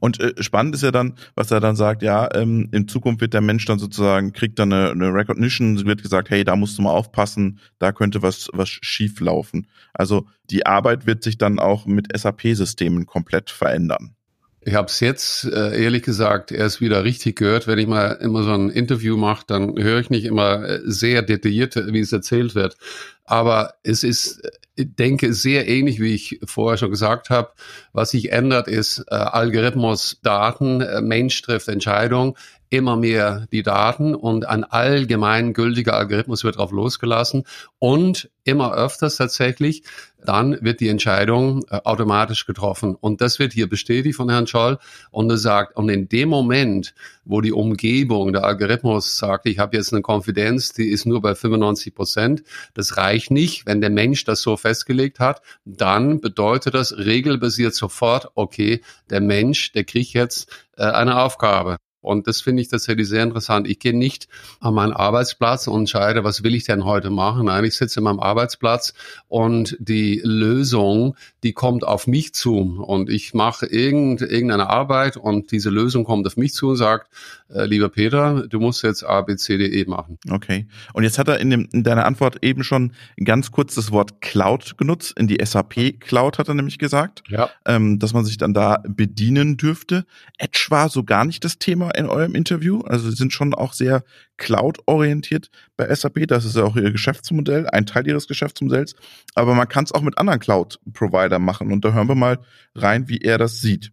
S2: Und äh, spannend ist ja dann, was er dann sagt, ja, ähm, in Zukunft wird der Mensch dann sozusagen, kriegt dann eine, eine Recognition, wird gesagt, hey, da musst du mal aufpassen, da könnte was, was schief laufen. Also die Arbeit wird sich dann auch mit SAP-Systemen komplett verändern.
S3: Ich habe es jetzt äh, ehrlich gesagt erst wieder richtig gehört. Wenn ich mal immer so ein Interview mache, dann höre ich nicht immer äh, sehr detailliert, wie es erzählt wird. Aber es ist, ich denke, sehr ähnlich, wie ich vorher schon gesagt habe. Was sich ändert, ist äh, Algorithmus, Daten, äh, Mensch trifft Entscheidung, immer mehr die Daten und ein allgemein gültiger Algorithmus wird drauf losgelassen und immer öfters tatsächlich, dann wird die Entscheidung äh, automatisch getroffen. Und das wird hier bestätigt von Herrn Scholl und er sagt, und in dem Moment, wo die Umgebung, der Algorithmus sagt, ich habe jetzt eine Konfidenz, die ist nur bei 95 Prozent, das reicht nicht. Wenn der Mensch das so festgelegt hat, dann bedeutet das regelbasiert sofort, okay, der Mensch, der kriegt jetzt äh, eine Aufgabe. Und das finde ich tatsächlich sehr interessant. Ich gehe nicht an meinen Arbeitsplatz und entscheide, was will ich denn heute machen. Nein, ich sitze in meinem Arbeitsplatz und die Lösung, die kommt auf mich zu. Und ich mache irgendeine Arbeit und diese Lösung kommt auf mich zu und sagt, äh, lieber Peter, du musst jetzt A, B, C, D, E machen.
S2: Okay. Und jetzt hat er in, dem, in deiner Antwort eben schon ganz kurz das Wort Cloud genutzt. In die SAP Cloud hat er nämlich gesagt, ja. ähm, dass man sich dann da bedienen dürfte. Edge war so gar nicht das Thema in eurem Interview. Also sie sind schon auch sehr Cloud-orientiert bei SAP. Das ist ja auch ihr Geschäftsmodell, ein Teil ihres Geschäftsmodells. Aber man kann es auch mit anderen Cloud-Providern machen. Und da hören wir mal rein, wie er das sieht.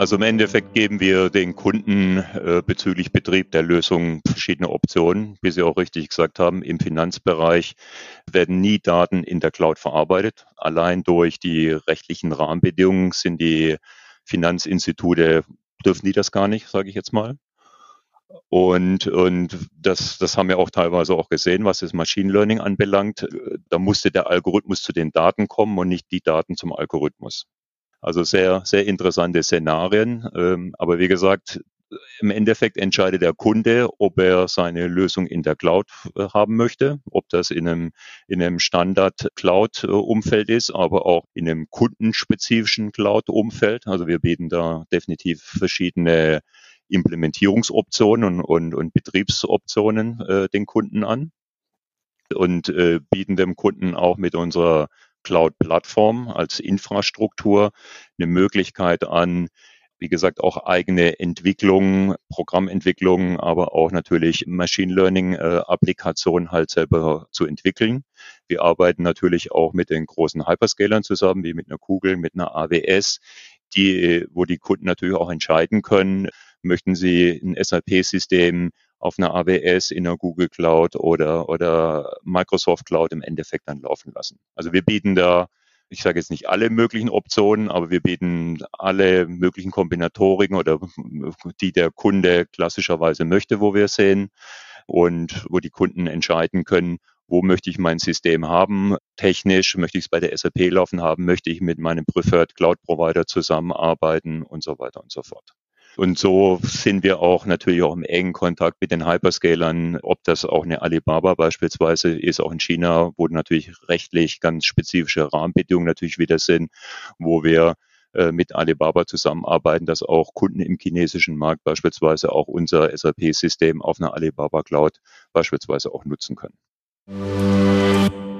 S4: Also im Endeffekt geben wir den Kunden äh, bezüglich Betrieb der Lösung verschiedene Optionen. Wie Sie auch richtig gesagt haben, im Finanzbereich werden nie Daten in der Cloud verarbeitet. Allein durch die rechtlichen Rahmenbedingungen sind die Finanzinstitute, dürfen die das gar nicht, sage ich jetzt mal. Und, und das, das haben wir auch teilweise auch gesehen, was das Machine Learning anbelangt. Da musste der Algorithmus zu den Daten kommen und nicht die Daten zum Algorithmus. Also sehr, sehr interessante Szenarien. Ähm, aber wie gesagt, im Endeffekt entscheidet der Kunde, ob er seine Lösung in der Cloud äh, haben möchte, ob das in einem, in einem Standard-Cloud-Umfeld ist, aber auch in einem kundenspezifischen Cloud-Umfeld. Also wir bieten da definitiv verschiedene Implementierungsoptionen und, und, und Betriebsoptionen äh, den Kunden an und äh, bieten dem Kunden auch mit unserer Cloud-Plattform als Infrastruktur eine Möglichkeit an, wie gesagt, auch eigene Entwicklungen, Programmentwicklungen, aber auch natürlich Machine Learning-Applikationen äh, halt selber zu entwickeln. Wir arbeiten natürlich auch mit den großen Hyperscalern zusammen, wie mit einer Kugel, mit einer AWS, die, wo die Kunden natürlich auch entscheiden können, möchten sie ein SAP-System auf einer AWS, in einer Google Cloud oder, oder Microsoft Cloud im Endeffekt dann laufen lassen. Also wir bieten da, ich sage jetzt nicht alle möglichen Optionen, aber wir bieten alle möglichen Kombinatoriken oder die der Kunde klassischerweise möchte, wo wir sehen und wo die Kunden entscheiden können, wo möchte ich mein System haben, technisch, möchte ich es bei der SAP laufen haben, möchte ich mit meinem Preferred Cloud Provider zusammenarbeiten und so weiter und so fort. Und so sind wir auch natürlich auch im engen Kontakt mit den Hyperscalern, ob das auch eine Alibaba beispielsweise ist, auch in China, wo natürlich rechtlich ganz spezifische Rahmenbedingungen natürlich wieder sind, wo wir äh, mit Alibaba zusammenarbeiten, dass auch Kunden im chinesischen Markt beispielsweise auch unser SAP-System auf einer Alibaba Cloud beispielsweise auch nutzen können.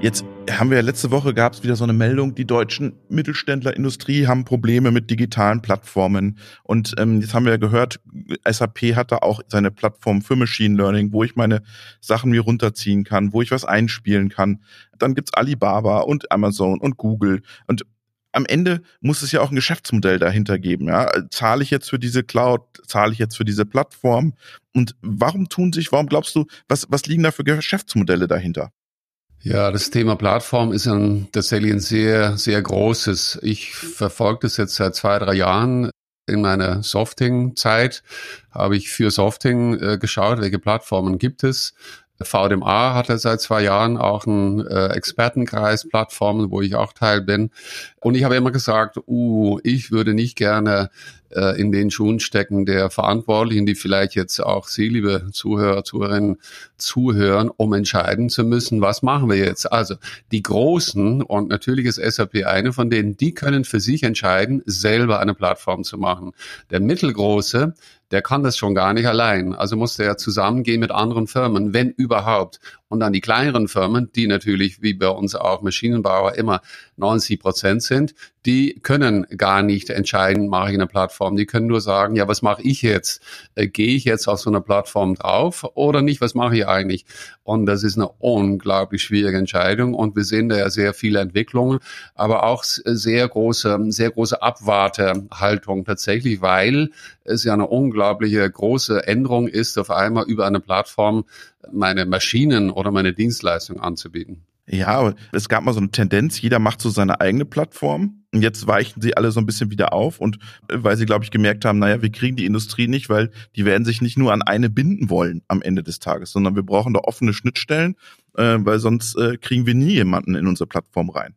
S2: Jetzt haben wir ja letzte Woche gab es wieder so eine Meldung, die deutschen Mittelständlerindustrie haben Probleme mit digitalen Plattformen. Und ähm, jetzt haben wir ja gehört, SAP hat da auch seine Plattform für Machine Learning, wo ich meine Sachen mir runterziehen kann, wo ich was einspielen kann. Dann gibt's Alibaba und Amazon und Google. Und am Ende muss es ja auch ein Geschäftsmodell dahinter geben. Ja? Zahle ich jetzt für diese Cloud, zahle ich jetzt für diese Plattform? Und warum tun sich, warum glaubst du, was, was liegen da für Geschäftsmodelle dahinter?
S3: Ja, das Thema Plattform ist ein, tatsächlich ein sehr, sehr großes. Ich verfolge das jetzt seit zwei, drei Jahren. In meiner Softing-Zeit habe ich für Softing äh, geschaut, welche Plattformen gibt es. VDMA hat er seit zwei Jahren auch einen äh, Expertenkreis, Plattformen, wo ich auch Teil bin. Und ich habe immer gesagt, uh, ich würde nicht gerne äh, in den Schuhen stecken der Verantwortlichen, die vielleicht jetzt auch Sie, liebe Zuhörer, Zuhörerinnen, zuhören, um entscheiden zu müssen, was machen wir jetzt. Also die Großen, und natürlich ist SAP eine von denen, die können für sich entscheiden, selber eine Plattform zu machen. Der Mittelgroße, der kann das schon gar nicht allein. Also muss der zusammengehen mit anderen Firmen, wenn überhaupt. Und dann die kleineren Firmen, die natürlich wie bei uns auch Maschinenbauer immer 90 Prozent sind, die können gar nicht entscheiden, mache ich eine Plattform. Die können nur sagen, ja, was mache ich jetzt? Äh, Gehe ich jetzt auf so eine Plattform drauf oder nicht? Was mache ich eigentlich? Und das ist eine unglaublich schwierige Entscheidung. Und wir sehen da ja sehr viele Entwicklungen, aber auch sehr große, sehr große Abwartehaltung tatsächlich, weil es ja eine unglaubliche große Änderung ist, auf einmal über eine Plattform meine Maschinen oder meine Dienstleistung anzubieten.
S2: Ja, es gab mal so eine Tendenz, jeder macht so seine eigene Plattform. Und jetzt weichen sie alle so ein bisschen wieder auf und äh, weil sie, glaube ich, gemerkt haben, naja, wir kriegen die Industrie nicht, weil die werden sich nicht nur an eine binden wollen am Ende des Tages, sondern wir brauchen da offene Schnittstellen, äh, weil sonst äh, kriegen wir nie jemanden in unsere Plattform rein.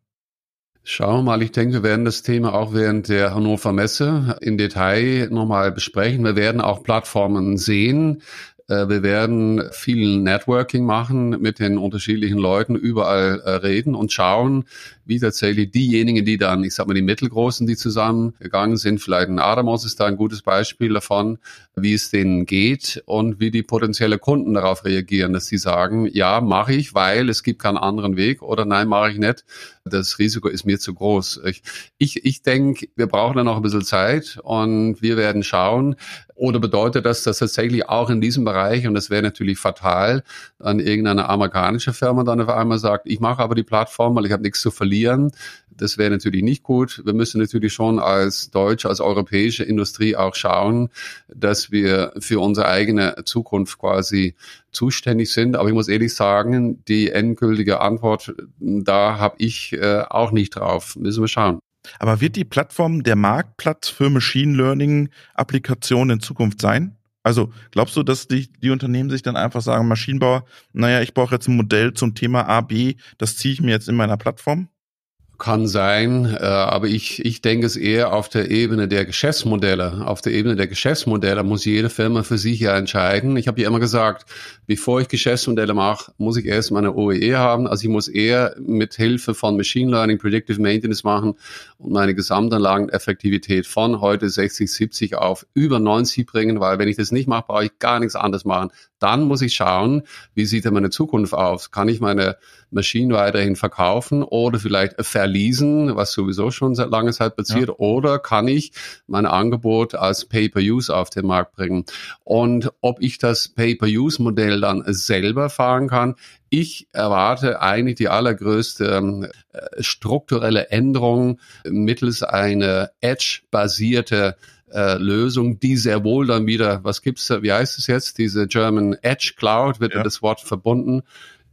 S3: Schauen wir mal, ich denke, wir werden das Thema auch während der Hannover Messe im Detail nochmal besprechen. Wir werden auch Plattformen sehen, wir werden viel Networking machen mit den unterschiedlichen Leuten, überall äh, reden und schauen, wie tatsächlich diejenigen, die dann, ich sag mal, die Mittelgroßen, die zusammengegangen sind, vielleicht ein Adamos ist da ein gutes Beispiel davon, wie es denen geht und wie die potenzielle Kunden darauf reagieren, dass sie sagen, ja, mache ich, weil es gibt keinen anderen Weg oder nein, mache ich nicht. Das Risiko ist mir zu groß. Ich, ich, ich denke, wir brauchen da noch ein bisschen Zeit und wir werden schauen, oder bedeutet das, dass tatsächlich auch in diesem Bereich, und das wäre natürlich fatal, dann irgendeine amerikanische Firma dann auf einmal sagt, ich mache aber die Plattform, weil ich habe nichts zu verlieren. Das wäre natürlich nicht gut. Wir müssen natürlich schon als deutsche, als europäische Industrie auch schauen, dass wir für unsere eigene Zukunft quasi zuständig sind. Aber ich muss ehrlich sagen, die endgültige Antwort, da habe ich äh, auch nicht drauf. Müssen wir schauen.
S2: Aber wird die Plattform der Marktplatz für Machine Learning Applikationen in Zukunft sein? Also glaubst du, dass die, die Unternehmen sich dann einfach sagen, Maschinenbauer, naja, ich brauche jetzt ein Modell zum Thema A, B, das ziehe ich mir jetzt in meiner Plattform?
S3: Kann sein, äh, aber ich, ich denke es eher auf der Ebene der Geschäftsmodelle. Auf der Ebene der Geschäftsmodelle muss jede Firma für sich ja entscheiden. Ich habe ja immer gesagt, bevor ich Geschäftsmodelle mache, muss ich erst meine OEE haben. Also ich muss eher mit Hilfe von Machine Learning Predictive Maintenance machen und meine Gesamtanlageneffektivität von heute 60, 70 auf über 90 bringen, weil wenn ich das nicht mache, brauche ich gar nichts anderes machen. Dann muss ich schauen, wie sieht denn meine Zukunft aus? Kann ich meine Maschinen weiterhin verkaufen oder vielleicht verleasen, was sowieso schon seit langer Zeit passiert, ja. oder kann ich mein Angebot als Pay-per-Use auf den Markt bringen? Und ob ich das Pay-per-Use-Modell dann selber fahren kann, ich erwarte eigentlich die allergrößte ähm, strukturelle Änderung mittels einer Edge-basierte äh, Lösung, die sehr wohl dann wieder, was gibt's da, wie heißt es jetzt, diese German Edge Cloud, wird ja. das Wort verbunden.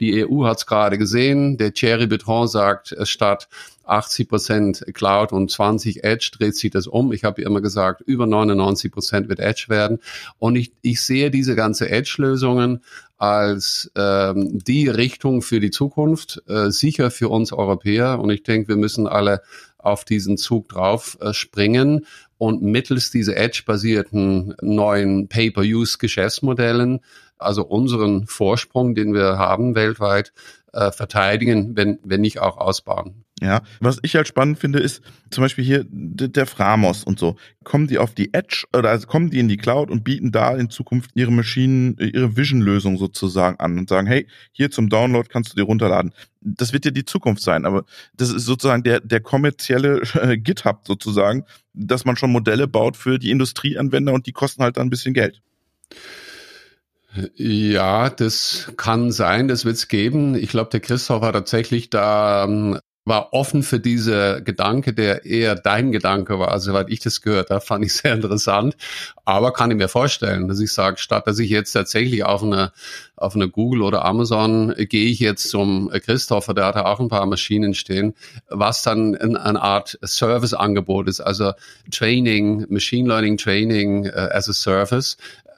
S3: Die EU hat es gerade gesehen. Der Thierry Betron sagt, statt 80 Prozent Cloud und 20 Edge dreht sich das um. Ich habe immer gesagt, über 99 Prozent wird Edge werden. Und ich, ich sehe diese ganze Edge-Lösungen als ähm, die Richtung für die Zukunft, äh, sicher für uns Europäer. Und ich denke, wir müssen alle auf diesen Zug drauf äh, springen und mittels dieser Edge-basierten neuen Pay-per-Use-Geschäftsmodellen, also unseren Vorsprung, den wir haben weltweit, äh, verteidigen, wenn, wenn nicht auch ausbauen.
S2: Ja, was ich halt spannend finde, ist zum Beispiel hier der Framos und so. Kommen die auf die Edge oder also kommen die in die Cloud und bieten da in Zukunft ihre Maschinen, ihre Vision-Lösung sozusagen an und sagen, hey, hier zum Download kannst du dir runterladen. Das wird ja die Zukunft sein, aber das ist sozusagen der, der kommerzielle äh, GitHub sozusagen, dass man schon Modelle baut für die Industrieanwender und die kosten halt dann ein bisschen Geld.
S3: Ja, das kann sein, das wird es geben. Ich glaube, der Christoph hat tatsächlich da ähm, war offen für diese Gedanke, der eher dein Gedanke war, also soweit ich das gehört habe, fand ich sehr interessant. Aber kann ich mir vorstellen, dass ich sage, statt dass ich jetzt tatsächlich auf eine, auf eine Google oder Amazon gehe ich jetzt zum Christopher, der hat da auch ein paar Maschinen stehen, was dann eine Art Serviceangebot ist, also Training, Machine Learning Training uh, as a Service.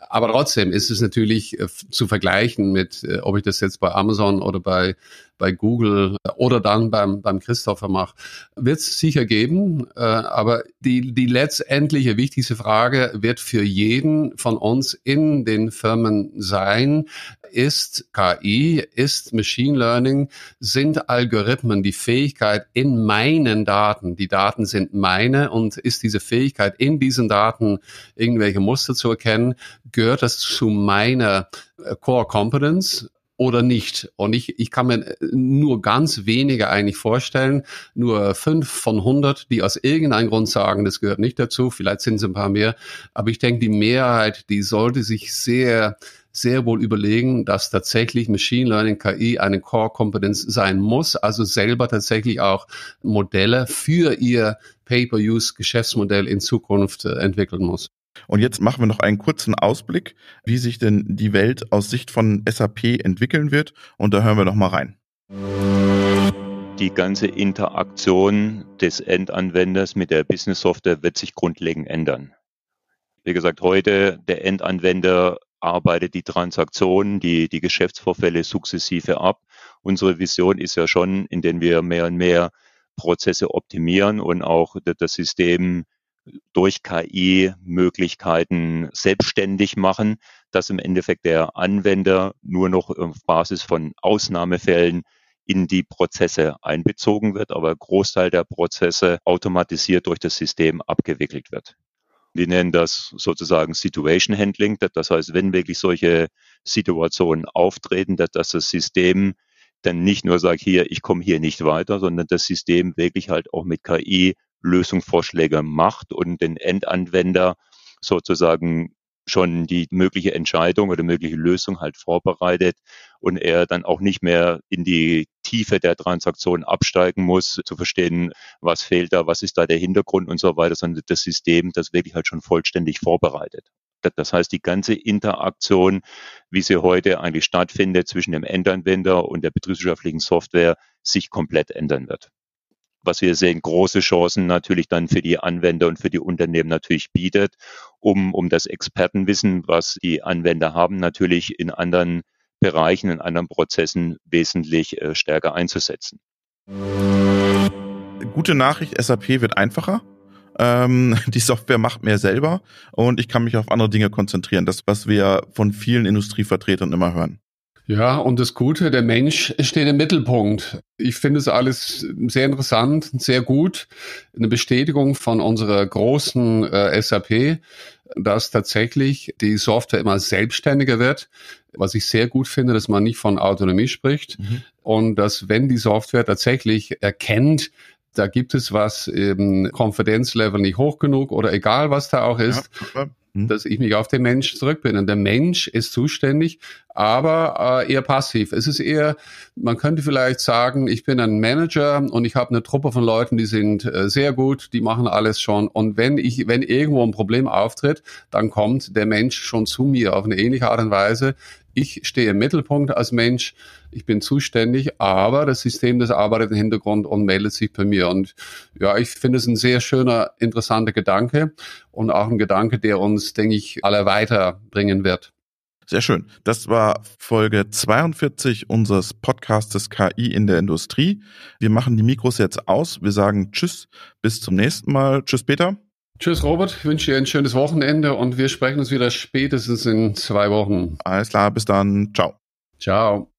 S3: Aber trotzdem ist es natürlich äh, zu vergleichen mit, äh, ob ich das jetzt bei Amazon oder bei bei Google oder dann beim, beim Christopher mache, wird es sicher geben. Äh, aber die, die letztendliche wichtigste Frage wird für jeden von uns in den Firmen sein, ist KI, ist Machine Learning, sind Algorithmen die Fähigkeit in meinen Daten, die Daten sind meine und ist diese Fähigkeit in diesen Daten irgendwelche Muster zu erkennen, gehört das zu meiner äh, Core Competence oder nicht. Und ich, ich kann mir nur ganz wenige eigentlich vorstellen, nur fünf von 100, die aus irgendeinem Grund sagen, das gehört nicht dazu. Vielleicht sind es ein paar mehr. Aber ich denke, die Mehrheit, die sollte sich sehr sehr wohl überlegen, dass tatsächlich Machine Learning KI eine Core-Kompetenz sein muss, also selber tatsächlich auch Modelle für ihr Pay-per-Use-Geschäftsmodell in Zukunft äh, entwickeln muss.
S2: Und jetzt machen wir noch einen kurzen Ausblick, wie sich denn die Welt aus Sicht von SAP entwickeln wird. Und da hören wir noch mal rein.
S4: Die ganze Interaktion des Endanwenders mit der Business Software wird sich grundlegend ändern. Wie gesagt, heute der Endanwender arbeitet die Transaktionen, die, die Geschäftsvorfälle sukzessive ab. Unsere Vision ist ja schon, indem wir mehr und mehr Prozesse optimieren und auch das System durch KI Möglichkeiten selbstständig machen, dass im Endeffekt der Anwender nur noch auf Basis von Ausnahmefällen in die Prozesse einbezogen wird, aber Großteil der Prozesse automatisiert durch das System abgewickelt wird. Wir nennen das sozusagen Situation Handling. Das heißt, wenn wirklich solche Situationen auftreten, dass das System dann nicht nur sagt, hier, ich komme hier nicht weiter, sondern das System wirklich halt auch mit KI Lösungsvorschläge macht und den Endanwender sozusagen schon die mögliche Entscheidung oder mögliche Lösung halt vorbereitet und er dann auch nicht mehr in die Tiefe der Transaktion absteigen muss, zu verstehen, was fehlt da, was ist da der Hintergrund und so weiter, sondern das System das wirklich halt schon vollständig vorbereitet. Das heißt, die ganze Interaktion, wie sie heute eigentlich stattfindet zwischen dem Endanwender und der betriebswirtschaftlichen Software, sich komplett ändern wird was wir sehen, große Chancen natürlich dann für die Anwender und für die Unternehmen natürlich bietet, um, um das Expertenwissen, was die Anwender haben, natürlich in anderen Bereichen, in anderen Prozessen wesentlich äh, stärker einzusetzen.
S2: Gute Nachricht, SAP wird einfacher. Ähm, [laughs] die Software macht mehr selber und ich kann mich auf andere Dinge konzentrieren. Das, was wir von vielen Industrievertretern immer hören.
S3: Ja, und das Gute, der Mensch steht im Mittelpunkt. Ich finde es alles sehr interessant, sehr gut. Eine Bestätigung von unserer großen äh, SAP, dass tatsächlich die Software immer selbstständiger wird. Was ich sehr gut finde, dass man nicht von Autonomie spricht mhm. und dass wenn die Software tatsächlich erkennt, da gibt es was, eben Konfidenzlevel nicht hoch genug oder egal was da auch ist, ja, hm? dass ich mich auf den Mensch zurückbinde. Der Mensch ist zuständig, aber äh, eher passiv. Es ist eher, man könnte vielleicht sagen, ich bin ein Manager und ich habe eine Truppe von Leuten, die sind äh, sehr gut, die machen alles schon. Und wenn ich, wenn irgendwo ein Problem auftritt, dann kommt der Mensch schon zu mir auf eine ähnliche Art und Weise. Ich stehe im Mittelpunkt als Mensch, ich bin zuständig, aber das System, das arbeitet im Hintergrund und meldet sich bei mir. Und ja, ich finde es ein sehr schöner, interessanter Gedanke und auch ein Gedanke, der uns, denke ich, alle weiterbringen wird.
S2: Sehr schön. Das war Folge 42 unseres Podcastes KI in der Industrie. Wir machen die Mikros jetzt aus. Wir sagen Tschüss, bis zum nächsten Mal. Tschüss, Peter.
S3: Tschüss, Robert. Ich wünsche dir ein schönes Wochenende und wir sprechen uns wieder spätestens in zwei Wochen.
S2: Alles klar, bis dann. Ciao.
S3: Ciao.